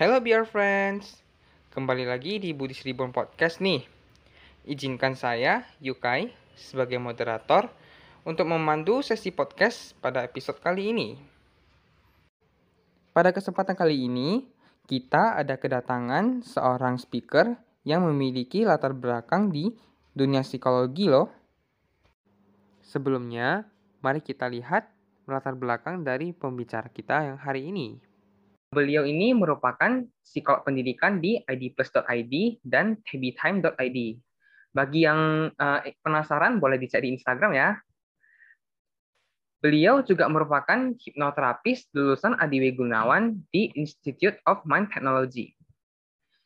Hello dear friends, kembali lagi di Buddhist Reborn Podcast nih. Izinkan saya, Yukai, sebagai moderator untuk memandu sesi podcast pada episode kali ini. Pada kesempatan kali ini, kita ada kedatangan seorang speaker yang memiliki latar belakang di dunia psikologi loh. Sebelumnya, mari kita lihat latar belakang dari pembicara kita yang hari ini. Beliau ini merupakan psikolog pendidikan di idplus.id dan happytime.id. Bagi yang uh, penasaran, boleh dicek di Instagram ya. Beliau juga merupakan hipnoterapis lulusan Adiwi Gunawan di Institute of Mind Technology.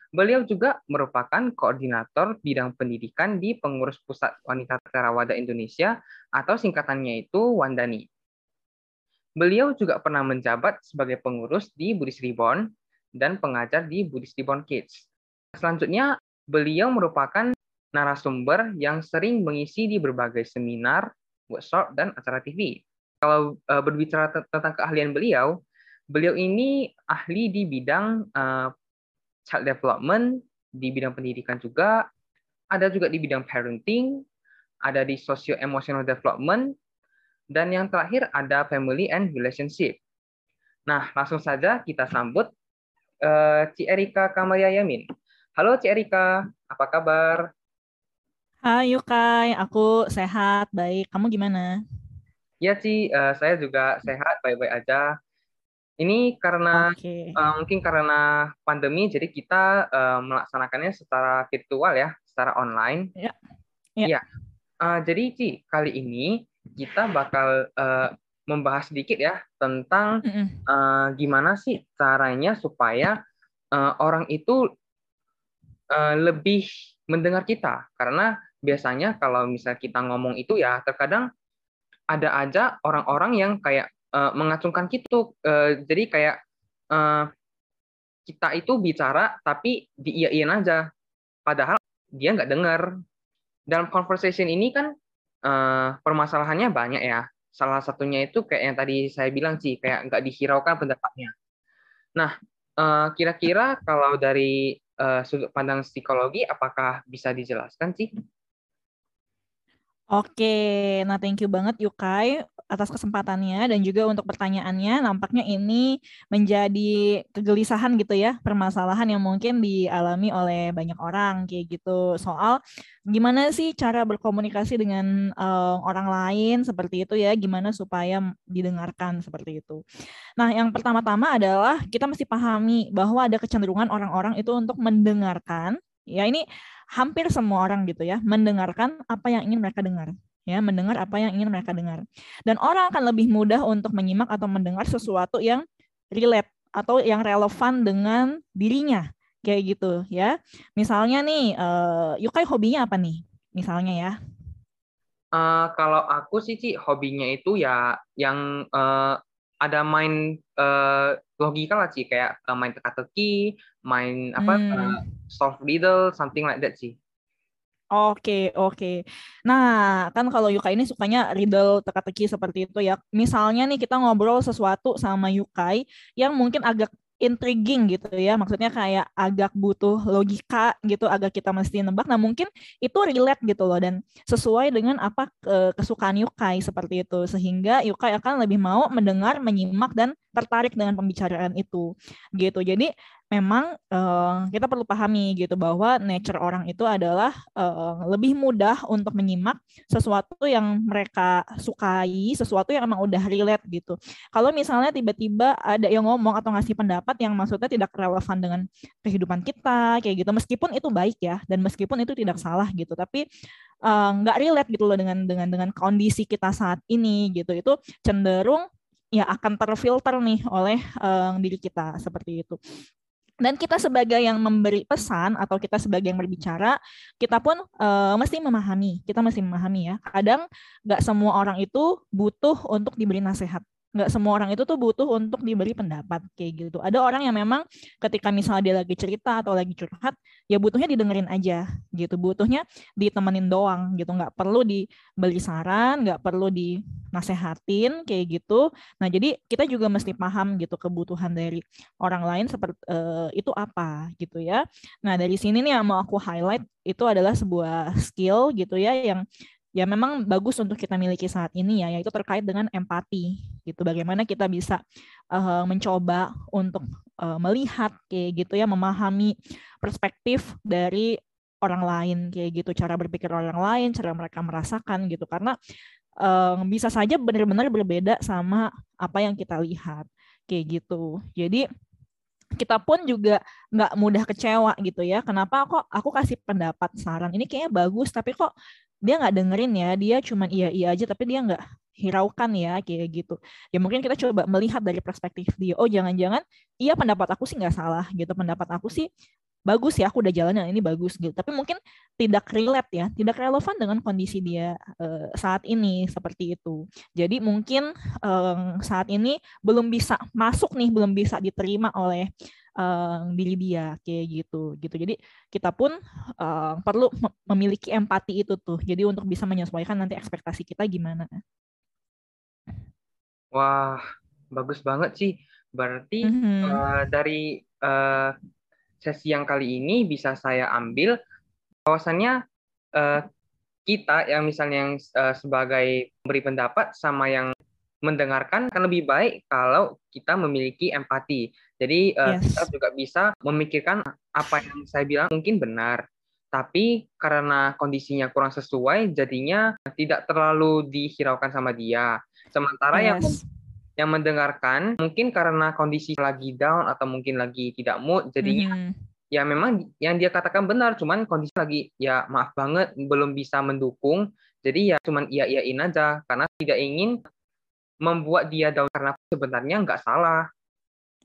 Beliau juga merupakan koordinator bidang pendidikan di Pengurus Pusat Wanita Terawada Indonesia atau singkatannya itu Wandani. Beliau juga pernah menjabat sebagai pengurus di Buddhist Reborn dan pengajar di Buddhist Reborn Kids. Selanjutnya, beliau merupakan narasumber yang sering mengisi di berbagai seminar, workshop, dan acara TV. Kalau uh, berbicara tentang keahlian beliau, beliau ini ahli di bidang uh, child development, di bidang pendidikan juga, ada juga di bidang parenting, ada di socio-emotional development, dan yang terakhir ada family and relationship. Nah, langsung saja kita sambut uh, Ci Erika Kamaria Yamin. Halo Ci Erika, apa kabar? Hai Yukai, aku sehat, baik. Kamu gimana? Ya Ci, uh, saya juga sehat, baik-baik aja. Ini karena okay. uh, eh, mungkin karena pandemi, jadi kita uh, melaksanakannya secara virtual ya, secara online. Ya. Ya. ya. Uh, jadi Ci, kali ini kita bakal uh, membahas sedikit ya tentang uh, gimana sih caranya supaya uh, orang itu uh, lebih mendengar kita. Karena biasanya kalau misalnya kita ngomong itu ya terkadang ada aja orang-orang yang kayak uh, mengacungkan gitu uh, jadi kayak uh, kita itu bicara tapi diiyain aja. Padahal dia nggak dengar. Dalam conversation ini kan uh, permasalahannya banyak ya. Salah satunya itu kayak yang tadi saya bilang sih, kayak nggak dihiraukan pendapatnya. Nah, uh, kira-kira kalau dari uh, sudut pandang psikologi, apakah bisa dijelaskan sih? Oke, nah thank you banget Yukai atas kesempatannya dan juga untuk pertanyaannya. Nampaknya ini menjadi kegelisahan gitu ya, permasalahan yang mungkin dialami oleh banyak orang kayak gitu. Soal gimana sih cara berkomunikasi dengan uh, orang lain seperti itu ya, gimana supaya didengarkan seperti itu. Nah, yang pertama-tama adalah kita mesti pahami bahwa ada kecenderungan orang-orang itu untuk mendengarkan. Ya, ini hampir semua orang gitu ya mendengarkan apa yang ingin mereka dengar ya mendengar apa yang ingin mereka dengar dan orang akan lebih mudah untuk menyimak atau mendengar sesuatu yang relate atau yang relevan dengan dirinya kayak gitu ya misalnya nih uh, Yukai hobinya apa nih misalnya ya uh, kalau aku sih sih hobinya itu ya yang uh, ada main uh, logika lah sih kayak uh, main teka-teki, main apa hmm. uh, solve riddle, something like that sih. Oke, oke. Nah, kan kalau Yukai ini sukanya riddle teka-teki seperti itu ya. Misalnya nih kita ngobrol sesuatu sama Yukai yang mungkin agak intriguing gitu ya. Maksudnya kayak agak butuh logika gitu agak kita mesti nebak. Nah mungkin itu relate gitu loh dan sesuai dengan apa kesukaan Yukai seperti itu. Sehingga Yukai akan lebih mau mendengar menyimak dan tertarik dengan pembicaraan itu. Gitu. Jadi memang uh, kita perlu pahami gitu bahwa nature orang itu adalah uh, lebih mudah untuk menyimak sesuatu yang mereka sukai, sesuatu yang emang udah relate gitu. Kalau misalnya tiba-tiba ada yang ngomong atau ngasih pendapat yang maksudnya tidak relevan dengan kehidupan kita kayak gitu, meskipun itu baik ya dan meskipun itu tidak salah gitu, tapi nggak uh, relate gitu loh dengan dengan dengan kondisi kita saat ini gitu, itu cenderung ya akan terfilter nih oleh uh, diri kita seperti itu. Dan kita sebagai yang memberi pesan atau kita sebagai yang berbicara, kita pun uh, mesti memahami. Kita mesti memahami ya. Kadang nggak semua orang itu butuh untuk diberi nasihat. Nggak semua orang itu tuh butuh untuk diberi pendapat kayak gitu. Ada orang yang memang ketika misalnya dia lagi cerita atau lagi curhat, ya butuhnya didengerin aja gitu. Butuhnya ditemenin doang gitu. Nggak perlu diberi saran, nggak perlu dinasehatin kayak gitu. Nah jadi kita juga mesti paham gitu kebutuhan dari orang lain seperti uh, itu apa gitu ya. Nah dari sini nih yang mau aku highlight itu adalah sebuah skill gitu ya yang ya memang bagus untuk kita miliki saat ini ya yaitu terkait dengan empati gitu. Bagaimana kita bisa uh, mencoba untuk uh, melihat kayak gitu ya memahami perspektif dari orang lain kayak gitu. Cara berpikir orang lain cara mereka merasakan gitu. Karena um, bisa saja benar-benar berbeda sama apa yang kita lihat kayak gitu. Jadi kita pun juga nggak mudah kecewa gitu ya. Kenapa kok aku kasih pendapat saran? Ini kayaknya bagus, tapi kok dia nggak dengerin ya dia cuma iya iya aja tapi dia nggak hiraukan ya kayak gitu. Ya mungkin kita coba melihat dari perspektif dia oh jangan-jangan iya pendapat aku sih nggak salah gitu. Pendapat aku sih bagus ya aku udah jalan yang ini bagus gitu. Tapi mungkin tidak relate ya tidak relevan dengan kondisi dia uh, saat ini seperti itu. Jadi mungkin um, saat ini belum bisa masuk nih belum bisa diterima oleh uh, diri dia kayak gitu gitu. Jadi kita pun uh, perlu memiliki empati itu tuh. Jadi untuk bisa menyesuaikan nanti ekspektasi kita gimana. Wah bagus banget sih. Berarti mm-hmm. uh, dari uh, sesi yang kali ini bisa saya ambil bahwasannya uh, kita yang misalnya yang uh, sebagai memberi pendapat sama yang mendengarkan akan lebih baik kalau kita memiliki empati. Jadi uh, yes. kita juga bisa memikirkan apa yang saya bilang mungkin benar, tapi karena kondisinya kurang sesuai, jadinya tidak terlalu dihiraukan sama dia. Sementara yes. yang yang mendengarkan mungkin karena kondisi lagi down atau mungkin lagi tidak mood, jadinya mm ya memang yang dia katakan benar, cuman kondisi lagi ya maaf banget belum bisa mendukung, jadi ya cuman iya iyain aja karena tidak ingin membuat dia down karena sebenarnya nggak salah.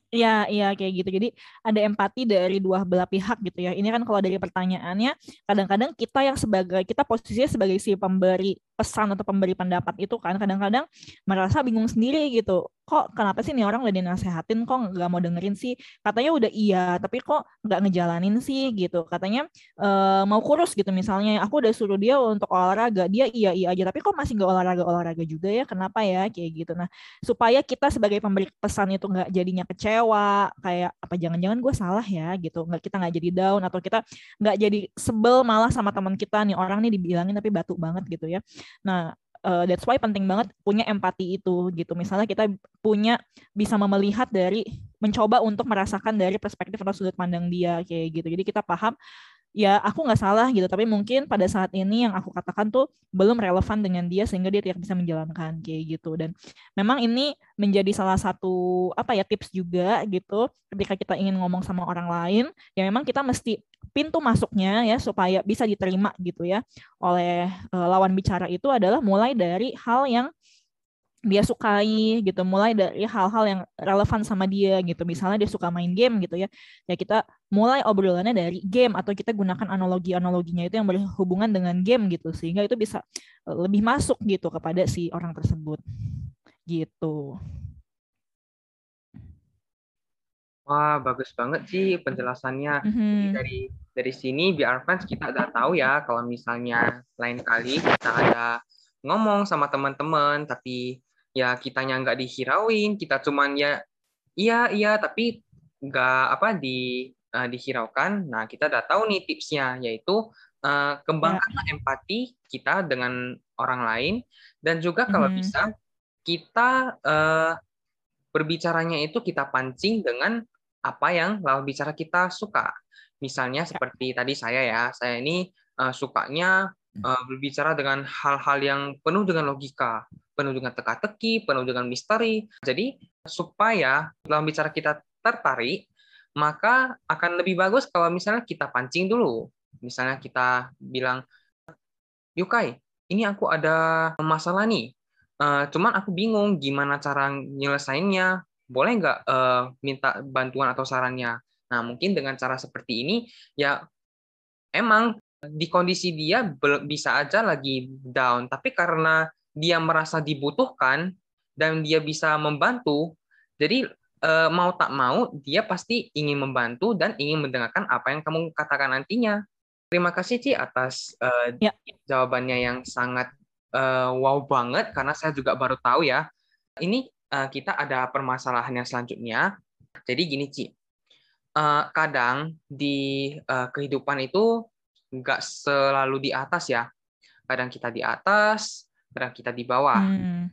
Iya, iya kayak gitu. Jadi ada empati dari dua belah pihak gitu ya. Ini kan kalau dari pertanyaannya, kadang-kadang kita yang sebagai kita posisinya sebagai si pemberi pesan atau pemberi pendapat itu kan kadang-kadang merasa bingung sendiri gitu kok kenapa sih nih orang udah dinasehatin kok nggak mau dengerin sih? Katanya udah iya tapi kok nggak ngejalanin sih gitu. Katanya e, mau kurus gitu. Misalnya aku udah suruh dia untuk olahraga dia iya iya aja. Tapi kok masih nggak olahraga olahraga juga ya? Kenapa ya? Kayak gitu. Nah supaya kita sebagai pemberi pesan itu nggak jadinya kecewa kayak apa jangan-jangan gue salah ya? Gitu. Nggak kita nggak jadi down atau kita nggak jadi sebel malah sama teman kita nih. Orang nih dibilangin tapi batu banget gitu ya. Nah uh, that's why penting banget punya empati itu gitu. Misalnya kita punya bisa melihat dari mencoba untuk merasakan dari perspektif atau sudut pandang dia kayak gitu. Jadi kita paham ya aku nggak salah gitu tapi mungkin pada saat ini yang aku katakan tuh belum relevan dengan dia sehingga dia tidak bisa menjalankan kayak gitu dan memang ini menjadi salah satu apa ya tips juga gitu ketika kita ingin ngomong sama orang lain ya memang kita mesti pintu masuknya ya supaya bisa diterima gitu ya oleh uh, lawan bicara itu adalah mulai dari hal yang dia sukai gitu mulai dari hal-hal yang relevan sama dia gitu. Misalnya dia suka main game gitu ya ya kita mulai obrolannya dari game atau kita gunakan analogi-analoginya itu yang berhubungan dengan game gitu sehingga itu bisa eh, lebih masuk gitu kepada si orang tersebut. Gitu Wah, bagus banget sih penjelasannya. Mm-hmm. dari dari sini biar fans kita udah tahu ya kalau misalnya lain kali kita ada ngomong sama teman-teman tapi ya kitanya nggak dihirauin, kita cuman ya iya iya tapi nggak apa di uh, dihiraukan. Nah, kita udah tahu nih tipsnya yaitu uh, kembangkanlah ya. empati kita dengan orang lain dan juga kalau mm-hmm. bisa kita uh, berbicaranya itu kita pancing dengan apa yang lawan bicara kita suka. Misalnya ya. seperti tadi saya ya, saya ini uh, sukanya uh, berbicara dengan hal-hal yang penuh dengan logika, penuh dengan teka-teki, penuh dengan misteri. Jadi supaya lawan bicara kita tertarik, maka akan lebih bagus kalau misalnya kita pancing dulu. Misalnya kita bilang, Yukai, ini aku ada masalah nih. Uh, cuman aku bingung gimana cara nyelesainnya boleh nggak uh, minta bantuan atau sarannya? Nah, mungkin dengan cara seperti ini, ya emang di kondisi dia bisa aja lagi down, tapi karena dia merasa dibutuhkan, dan dia bisa membantu, jadi uh, mau tak mau dia pasti ingin membantu dan ingin mendengarkan apa yang kamu katakan nantinya. Terima kasih Ci atas uh, ya. jawabannya yang sangat uh, wow banget karena saya juga baru tahu ya. Ini kita ada permasalahan yang selanjutnya. Jadi gini Ci, uh, kadang di uh, kehidupan itu nggak selalu di atas ya. Kadang kita di atas, kadang kita di bawah. Hmm.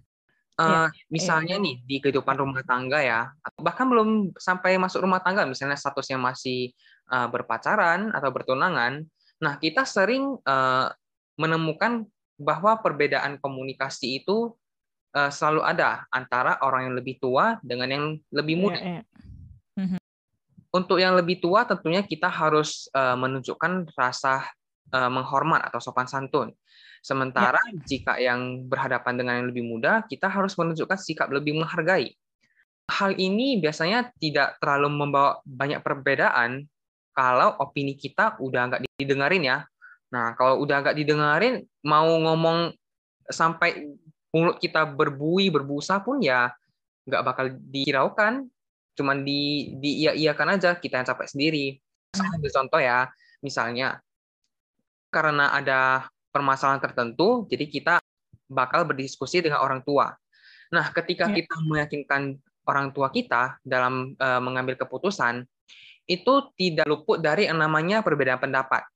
Uh, ya, misalnya ya. nih di kehidupan rumah tangga ya, bahkan belum sampai masuk rumah tangga, misalnya statusnya masih uh, berpacaran atau bertunangan, Nah, kita sering uh, menemukan bahwa perbedaan komunikasi itu uh, selalu ada antara orang yang lebih tua dengan yang lebih muda. Yeah, yeah. Untuk yang lebih tua, tentunya kita harus uh, menunjukkan rasa uh, menghormat atau sopan santun. Sementara yeah. jika yang berhadapan dengan yang lebih muda, kita harus menunjukkan sikap lebih menghargai. Hal ini biasanya tidak terlalu membawa banyak perbedaan kalau opini kita udah nggak didengarin ya. Nah, kalau udah nggak didengarin, mau ngomong sampai mulut kita berbui, berbusa pun ya nggak bakal dihiraukan. Cuman di, di iya-iyakan aja, kita yang capek sendiri. Saya ambil contoh ya, misalnya karena ada permasalahan tertentu, jadi kita bakal berdiskusi dengan orang tua. Nah, ketika ya. kita meyakinkan orang tua kita dalam uh, mengambil keputusan, itu tidak luput dari yang namanya perbedaan pendapat.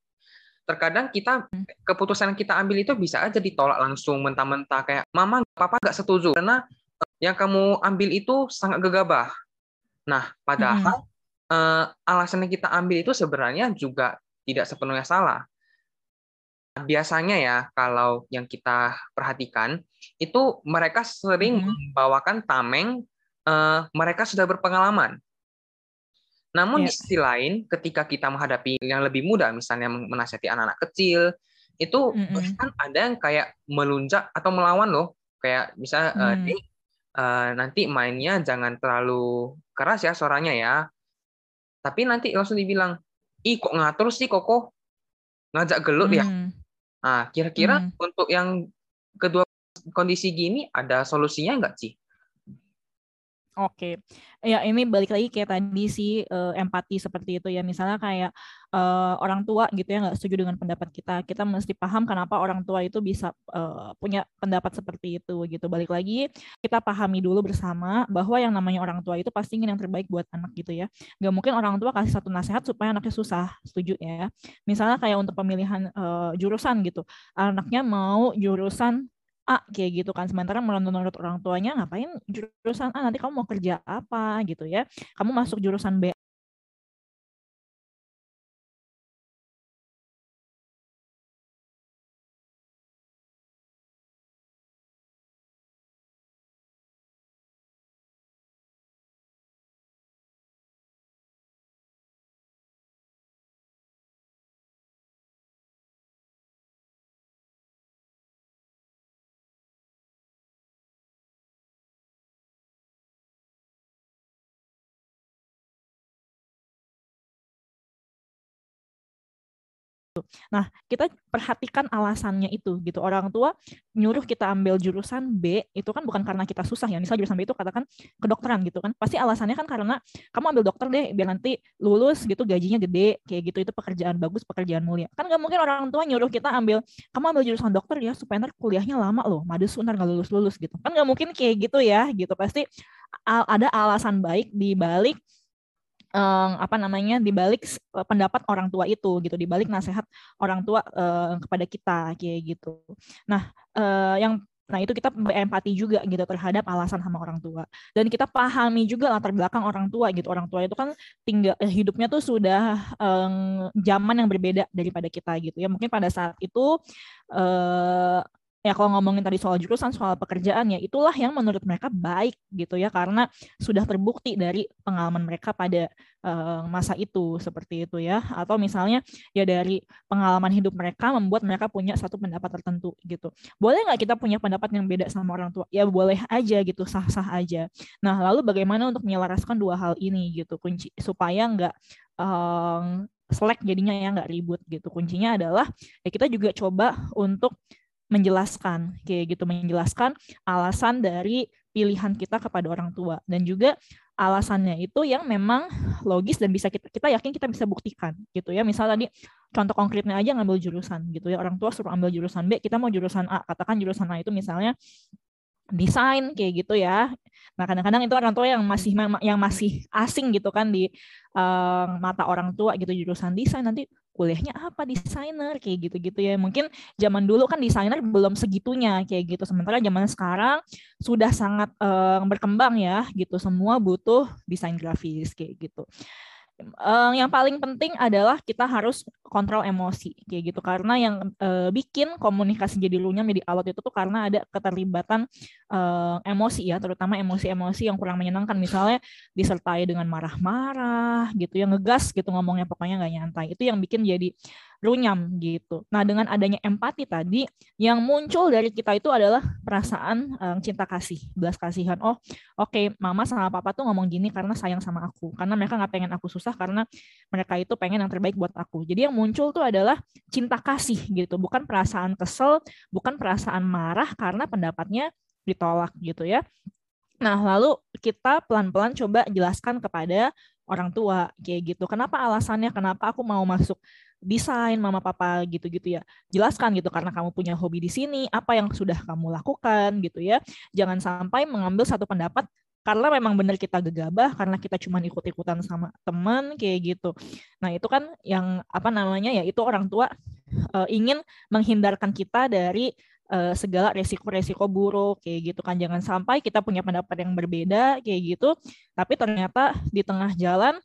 Terkadang kita hmm. keputusan yang kita ambil itu bisa aja ditolak langsung mentah-mentah kayak mama papa nggak setuju karena eh, yang kamu ambil itu sangat gegabah. Nah, padahal hmm. uh, alasan yang kita ambil itu sebenarnya juga tidak sepenuhnya salah. Biasanya ya kalau yang kita perhatikan itu mereka sering hmm. membawakan tameng uh, mereka sudah berpengalaman namun yeah. di sisi lain, ketika kita menghadapi yang lebih muda, misalnya menasihati anak-anak kecil, itu mm -hmm. kan ada yang kayak melunjak atau melawan loh. Kayak misalnya, mm. uh, uh, nanti mainnya jangan terlalu keras ya suaranya ya. Tapi nanti langsung dibilang, ih kok ngatur sih koko, ngajak gelut mm. ya. Nah, kira-kira mm. untuk yang kedua kondisi gini ada solusinya nggak sih? Oke, ya ini balik lagi kayak tadi sih uh, empati seperti itu ya. Misalnya kayak uh, orang tua gitu ya nggak setuju dengan pendapat kita, kita mesti paham kenapa orang tua itu bisa uh, punya pendapat seperti itu gitu. Balik lagi kita pahami dulu bersama bahwa yang namanya orang tua itu pasti ingin yang terbaik buat anak gitu ya. Gak mungkin orang tua kasih satu nasihat supaya anaknya susah, setuju ya. Misalnya kayak untuk pemilihan uh, jurusan gitu, anaknya mau jurusan A kayak gitu kan. Sementara menurut orang tuanya ngapain jurusan A? Nanti kamu mau kerja apa? Gitu ya. Kamu masuk jurusan B Nah, kita perhatikan alasannya itu gitu. Orang tua nyuruh kita ambil jurusan B itu kan bukan karena kita susah ya. Misal jurusan B itu katakan kedokteran gitu kan. Pasti alasannya kan karena kamu ambil dokter deh biar nanti lulus gitu gajinya gede kayak gitu itu pekerjaan bagus, pekerjaan mulia. Kan nggak mungkin orang tua nyuruh kita ambil kamu ambil jurusan dokter ya supaya ntar kuliahnya lama loh. Mades ntar nggak lulus-lulus gitu. Kan nggak mungkin kayak gitu ya gitu. Pasti ada alasan baik di balik um, apa namanya dibalik pendapat orang tua itu gitu dibalik nasihat orang tua uh, kepada kita kayak gitu nah uh, yang Nah, itu kita empati juga gitu terhadap alasan sama orang tua. Dan kita pahami juga latar belakang orang tua gitu. Orang tua itu kan tinggal hidupnya tuh sudah um, zaman yang berbeda daripada kita gitu ya. Mungkin pada saat itu uh, ya kalau ngomongin tadi soal jurusan soal pekerjaan ya itulah yang menurut mereka baik gitu ya karena sudah terbukti dari pengalaman mereka pada uh, masa itu seperti itu ya. Atau misalnya ya dari pengalaman hidup mereka membuat mereka punya satu pendapat tertentu gitu. Boleh nggak kita punya pendapat yang beda sama orang tua? Ya boleh aja gitu sah sah aja. Nah lalu bagaimana untuk menyelaraskan dua hal ini gitu? Kunci supaya nggak um, selek jadinya ya nggak ribut gitu. Kuncinya adalah ya kita juga coba untuk menjelaskan kayak gitu menjelaskan alasan dari pilihan kita kepada orang tua. Dan juga alasannya itu yang memang logis dan bisa kita kita yakin kita bisa buktikan gitu ya. Misal tadi contoh konkretnya aja ngambil jurusan gitu ya. Orang tua suruh ambil jurusan B kita mau jurusan A. Katakan jurusan A itu misalnya desain kayak gitu ya. Nah kadang-kadang itu orang tua yang masih yang masih asing gitu kan di uh, mata orang tua gitu jurusan desain. Nanti kuliahnya apa desainer kayak gitu-gitu ya. Mungkin zaman dulu kan desainer belum segitunya kayak gitu. Sementara zaman sekarang sudah sangat uh, berkembang ya gitu. Semua butuh desain grafis kayak gitu uh, yang paling penting adalah kita harus kontrol emosi kayak gitu. Karena yang uh, bikin komunikasi jadi lunyam jadi alot itu tuh karena ada keterlibatan uh, emosi ya terutama emosi-emosi yang kurang menyenangkan. Misalnya disertai dengan marah-marah gitu yang ngegas gitu ngomongnya pokoknya nggak nyantai. Itu yang bikin jadi runyam gitu. Nah, dengan adanya empati tadi yang muncul dari kita itu adalah perasaan um, cinta kasih, belas kasihan. Oh, oke, okay, mama sama papa tuh ngomong gini karena sayang sama aku, karena mereka nggak pengen aku susah karena mereka itu pengen yang terbaik buat aku. Jadi yang muncul tuh adalah cinta kasih gitu, bukan perasaan kesel, bukan perasaan marah karena pendapatnya ditolak gitu ya. Nah, lalu kita pelan-pelan coba jelaskan kepada orang tua kayak gitu. Kenapa alasannya? Kenapa aku mau masuk desain mama papa gitu-gitu ya. Jelaskan gitu karena kamu punya hobi di sini, apa yang sudah kamu lakukan gitu ya. Jangan sampai mengambil satu pendapat karena memang benar kita gegabah karena kita cuma ikut-ikutan sama teman kayak gitu. Nah, itu kan yang apa namanya ya itu orang tua uh, ingin menghindarkan kita dari uh, segala resiko-resiko buruk kayak gitu kan. Jangan sampai kita punya pendapat yang berbeda kayak gitu. Tapi ternyata di tengah jalan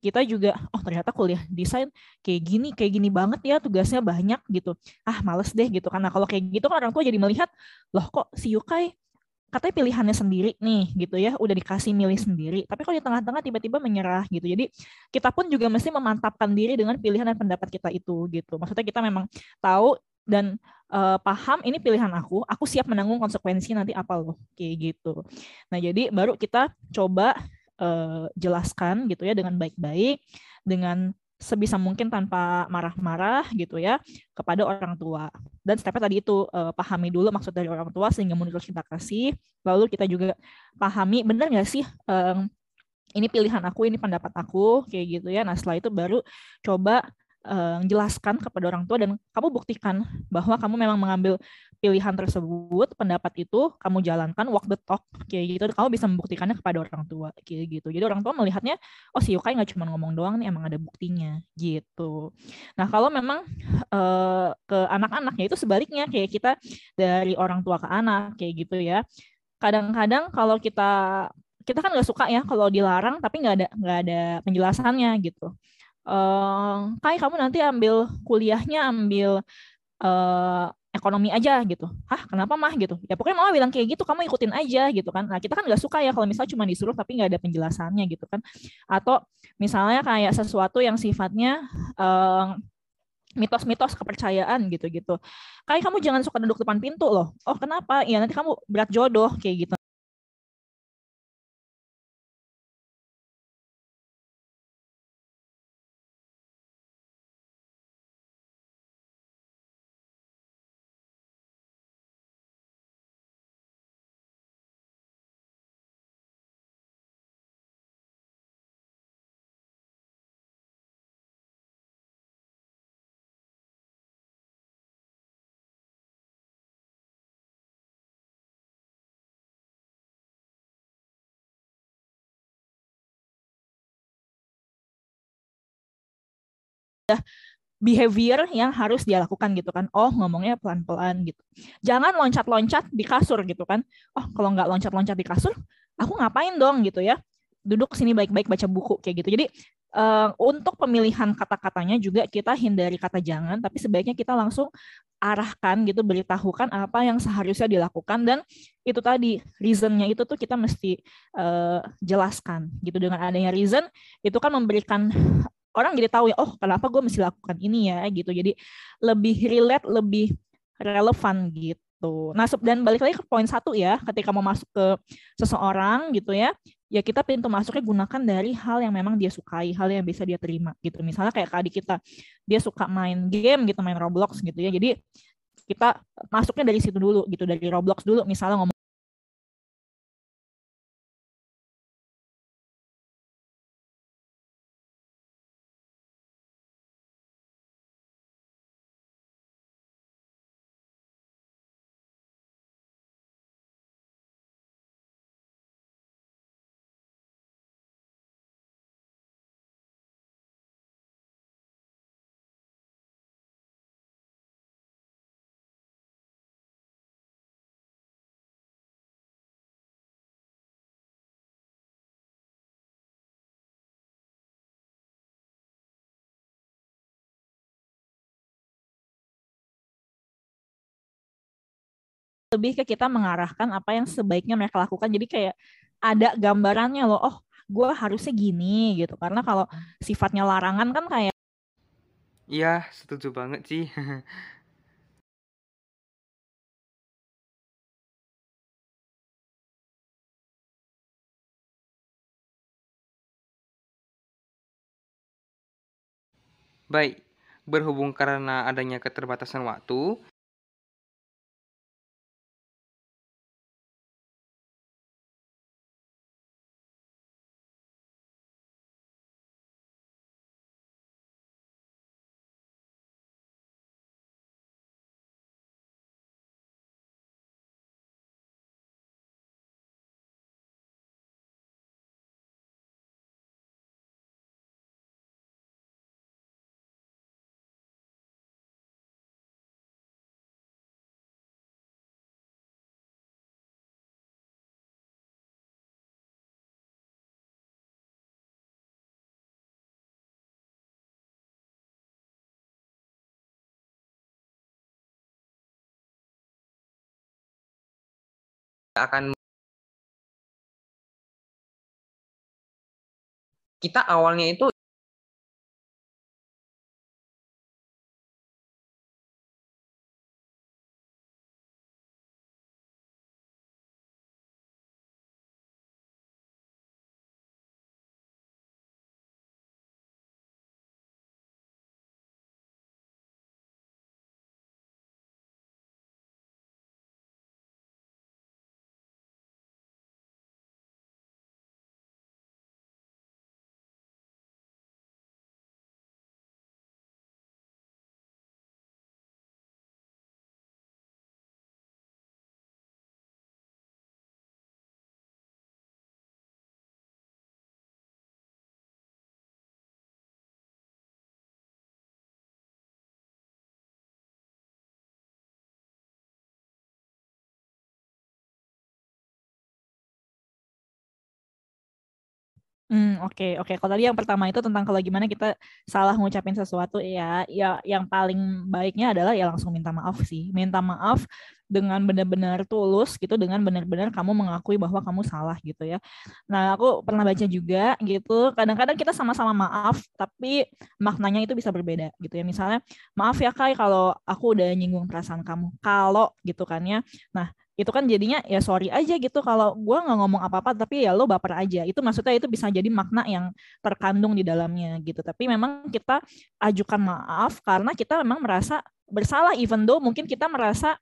kita juga oh ternyata kuliah desain kayak gini kayak gini banget ya tugasnya banyak gitu. Ah males deh gitu karena kalau kayak gitu kan orang tua jadi melihat loh kok si Yukai katanya pilihannya sendiri nih gitu ya. Udah dikasih milih sendiri. Tapi kalau di tengah-tengah tiba-tiba menyerah gitu. Jadi kita pun juga mesti memantapkan diri dengan pilihan dan pendapat kita itu gitu. Maksudnya kita memang tahu dan uh, paham ini pilihan aku aku siap menanggung konsekuensi nanti apa loh kayak gitu nah jadi baru kita coba uh, jelaskan gitu ya dengan baik-baik dengan sebisa mungkin tanpa marah-marah gitu ya kepada orang tua. Dan stepnya tadi itu uh, pahami dulu maksud dari orang tua sehingga muncul cinta kasih. Lalu kita juga pahami benar nggak sih um, ini pilihan aku, ini pendapat aku kayak gitu ya. Nah setelah itu baru coba uh, jelaskan kepada orang tua dan kamu buktikan bahwa kamu memang mengambil pilihan tersebut, pendapat itu kamu jalankan, walk the talk, kayak gitu. Kamu bisa membuktikannya kepada orang tua, kayak gitu. Jadi orang tua melihatnya, oh si Yukai nggak cuma ngomong doang nih, emang ada buktinya, gitu. Nah kalau memang uh, ke anak-anak ya itu sebaliknya, kayak kita dari orang tua ke anak, kayak gitu ya. Kadang-kadang kalau kita kita kan nggak suka ya kalau dilarang, tapi nggak ada nggak ada penjelasannya gitu. Uh, kayak kamu nanti ambil kuliahnya ambil uh, ekonomi aja gitu. Hah, kenapa mah gitu? Ya pokoknya mama bilang kayak gitu, kamu ikutin aja gitu kan. Nah kita kan nggak suka ya kalau misalnya cuma disuruh tapi nggak ada penjelasannya gitu kan. Atau misalnya kayak sesuatu yang sifatnya um, mitos-mitos kepercayaan gitu-gitu. Kayak kamu jangan suka duduk depan pintu loh. Oh kenapa? Ya nanti kamu berat jodoh kayak gitu. Behavior yang harus dia lakukan gitu kan. Oh, ngomongnya pelan-pelan gitu. Jangan loncat-loncat di kasur gitu kan. Oh, kalau nggak loncat-loncat di kasur, aku ngapain dong gitu ya. Duduk sini baik-baik baca buku kayak gitu. Jadi uh, untuk pemilihan kata-katanya juga kita hindari kata jangan, tapi sebaiknya kita langsung arahkan gitu, beritahukan apa yang seharusnya dilakukan dan itu tadi reasonnya itu tuh kita mesti uh, jelaskan gitu dengan adanya reason itu kan memberikan orang jadi tahu ya oh kenapa gue mesti lakukan ini ya gitu. Jadi lebih relate lebih relevan gitu. Nah dan balik lagi ke poin satu ya ketika mau masuk ke seseorang gitu ya ya kita pintu masuknya gunakan dari hal yang memang dia sukai hal yang bisa dia terima gitu. Misalnya kayak adik kita dia suka main game gitu main Roblox gitu ya. Jadi kita masuknya dari situ dulu gitu dari Roblox dulu misalnya ngomong lebih ke kita mengarahkan apa yang sebaiknya mereka lakukan. Jadi kayak ada gambarannya loh. Oh, gue harusnya gini gitu. Karena kalau sifatnya larangan kan kayak Iya, setuju banget sih. Baik, berhubung karena adanya keterbatasan waktu, akan kita awalnya itu Hmm, oke, okay, oke. Okay. Kalau tadi yang pertama itu tentang kalau gimana kita salah ngucapin sesuatu, ya, ya yang paling baiknya adalah ya langsung minta maaf sih. Minta maaf dengan benar-benar tulus gitu, dengan benar-benar kamu mengakui bahwa kamu salah gitu ya. Nah, aku pernah baca juga gitu. Kadang-kadang kita sama-sama maaf, tapi maknanya itu bisa berbeda gitu ya. Misalnya, maaf ya Kai kalau aku udah nyinggung perasaan kamu. Kalau gitu kan ya. Nah, itu kan jadinya ya sorry aja gitu kalau gue nggak ngomong apa-apa tapi ya lo baper aja. Itu maksudnya itu bisa jadi makna yang terkandung di dalamnya gitu. Tapi memang kita ajukan maaf karena kita memang merasa bersalah even though mungkin kita merasa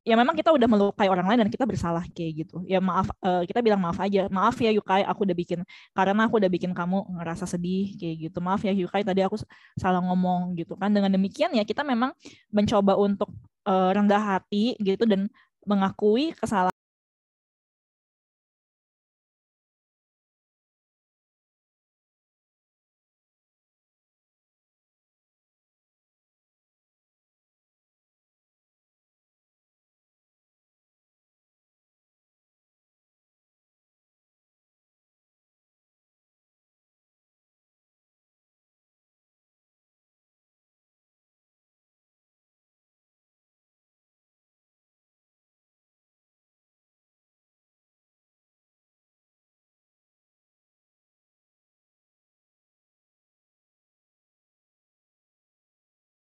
ya memang kita udah melukai orang lain dan kita bersalah kayak gitu. Ya maaf uh, kita bilang maaf aja. Maaf ya Yukai aku udah bikin karena aku udah bikin kamu ngerasa sedih kayak gitu. Maaf ya Yukai tadi aku salah ngomong gitu kan. Dengan demikian ya kita memang mencoba untuk uh, rendah hati gitu dan mengakui kesalahan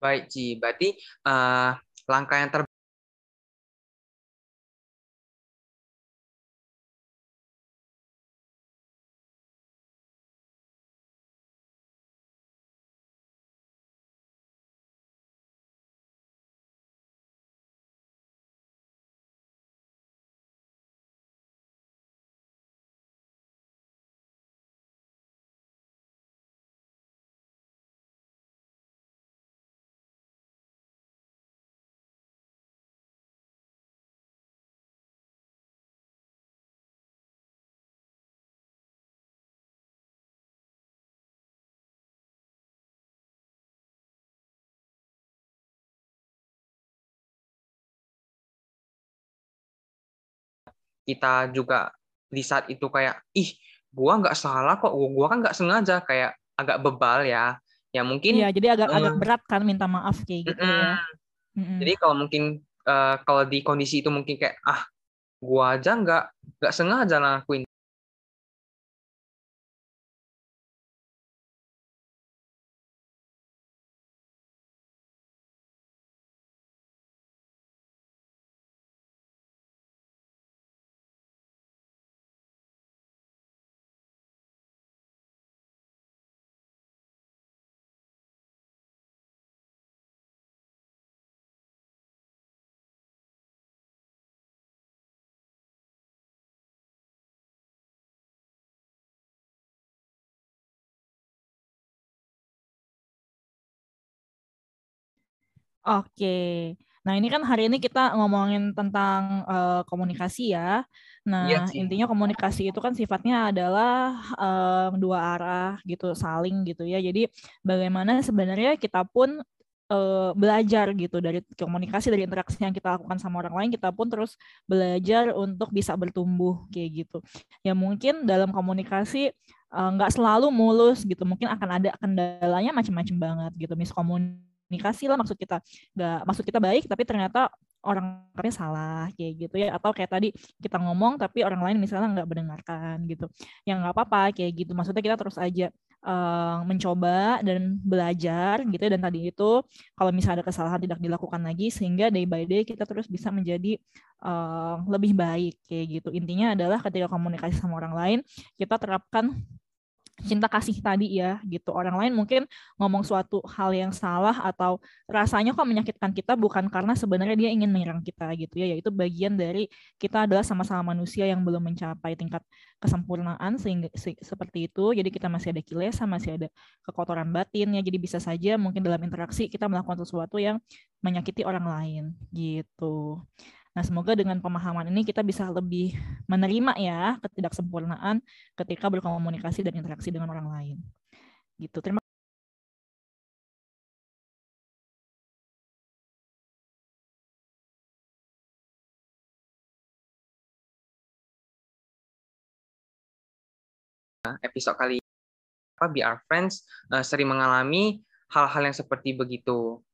Baik, Ci. Berarti uh, langkah yang ter kita juga di saat itu kayak ih gua nggak salah kok gua kan nggak sengaja kayak agak bebal ya ya mungkin iya jadi agak uh, agak berat kan minta maaf kayak gitu mm -mm. ya mm -mm. jadi kalau mungkin uh, kalau di kondisi itu mungkin kayak ah gua aja nggak nggak sengaja ngelakuin Oke. Nah, ini kan hari ini kita ngomongin tentang uh, komunikasi ya. Nah, iya intinya komunikasi itu kan sifatnya adalah uh, dua arah gitu, saling gitu ya. Jadi bagaimana sebenarnya kita pun uh, belajar gitu dari komunikasi dari interaksi yang kita lakukan sama orang lain kita pun terus belajar untuk bisa bertumbuh kayak gitu ya mungkin dalam komunikasi nggak uh, selalu mulus gitu mungkin akan ada kendalanya macam-macam banget gitu miskomunikasi komunikasi lah maksud kita. Nggak maksud kita baik tapi ternyata orang lainnya salah kayak gitu ya. Atau kayak tadi kita ngomong tapi orang lain misalnya nggak mendengarkan gitu. Yang nggak apa-apa kayak gitu. Maksudnya kita terus aja uh, mencoba dan belajar gitu ya. dan tadi itu kalau misalnya ada kesalahan tidak dilakukan lagi sehingga day by day kita terus bisa menjadi uh, lebih baik kayak gitu. Intinya adalah ketika komunikasi sama orang lain kita terapkan cinta kasih tadi ya gitu. Orang lain mungkin ngomong suatu hal yang salah atau rasanya kok menyakitkan kita bukan karena sebenarnya dia ingin menyerang kita gitu ya. Yaitu bagian dari kita adalah sama-sama manusia yang belum mencapai tingkat kesempurnaan sehingga se seperti itu. Jadi kita masih ada kilesa masih ada kekotoran batin ya. Jadi bisa saja mungkin dalam interaksi kita melakukan sesuatu yang menyakiti orang lain gitu Nah, semoga dengan pemahaman ini kita bisa lebih menerima ya ketidaksempurnaan ketika berkomunikasi dan interaksi dengan orang lain. Gitu. Terima episode kali apa Be Our Friends uh, sering mengalami hal-hal yang seperti begitu.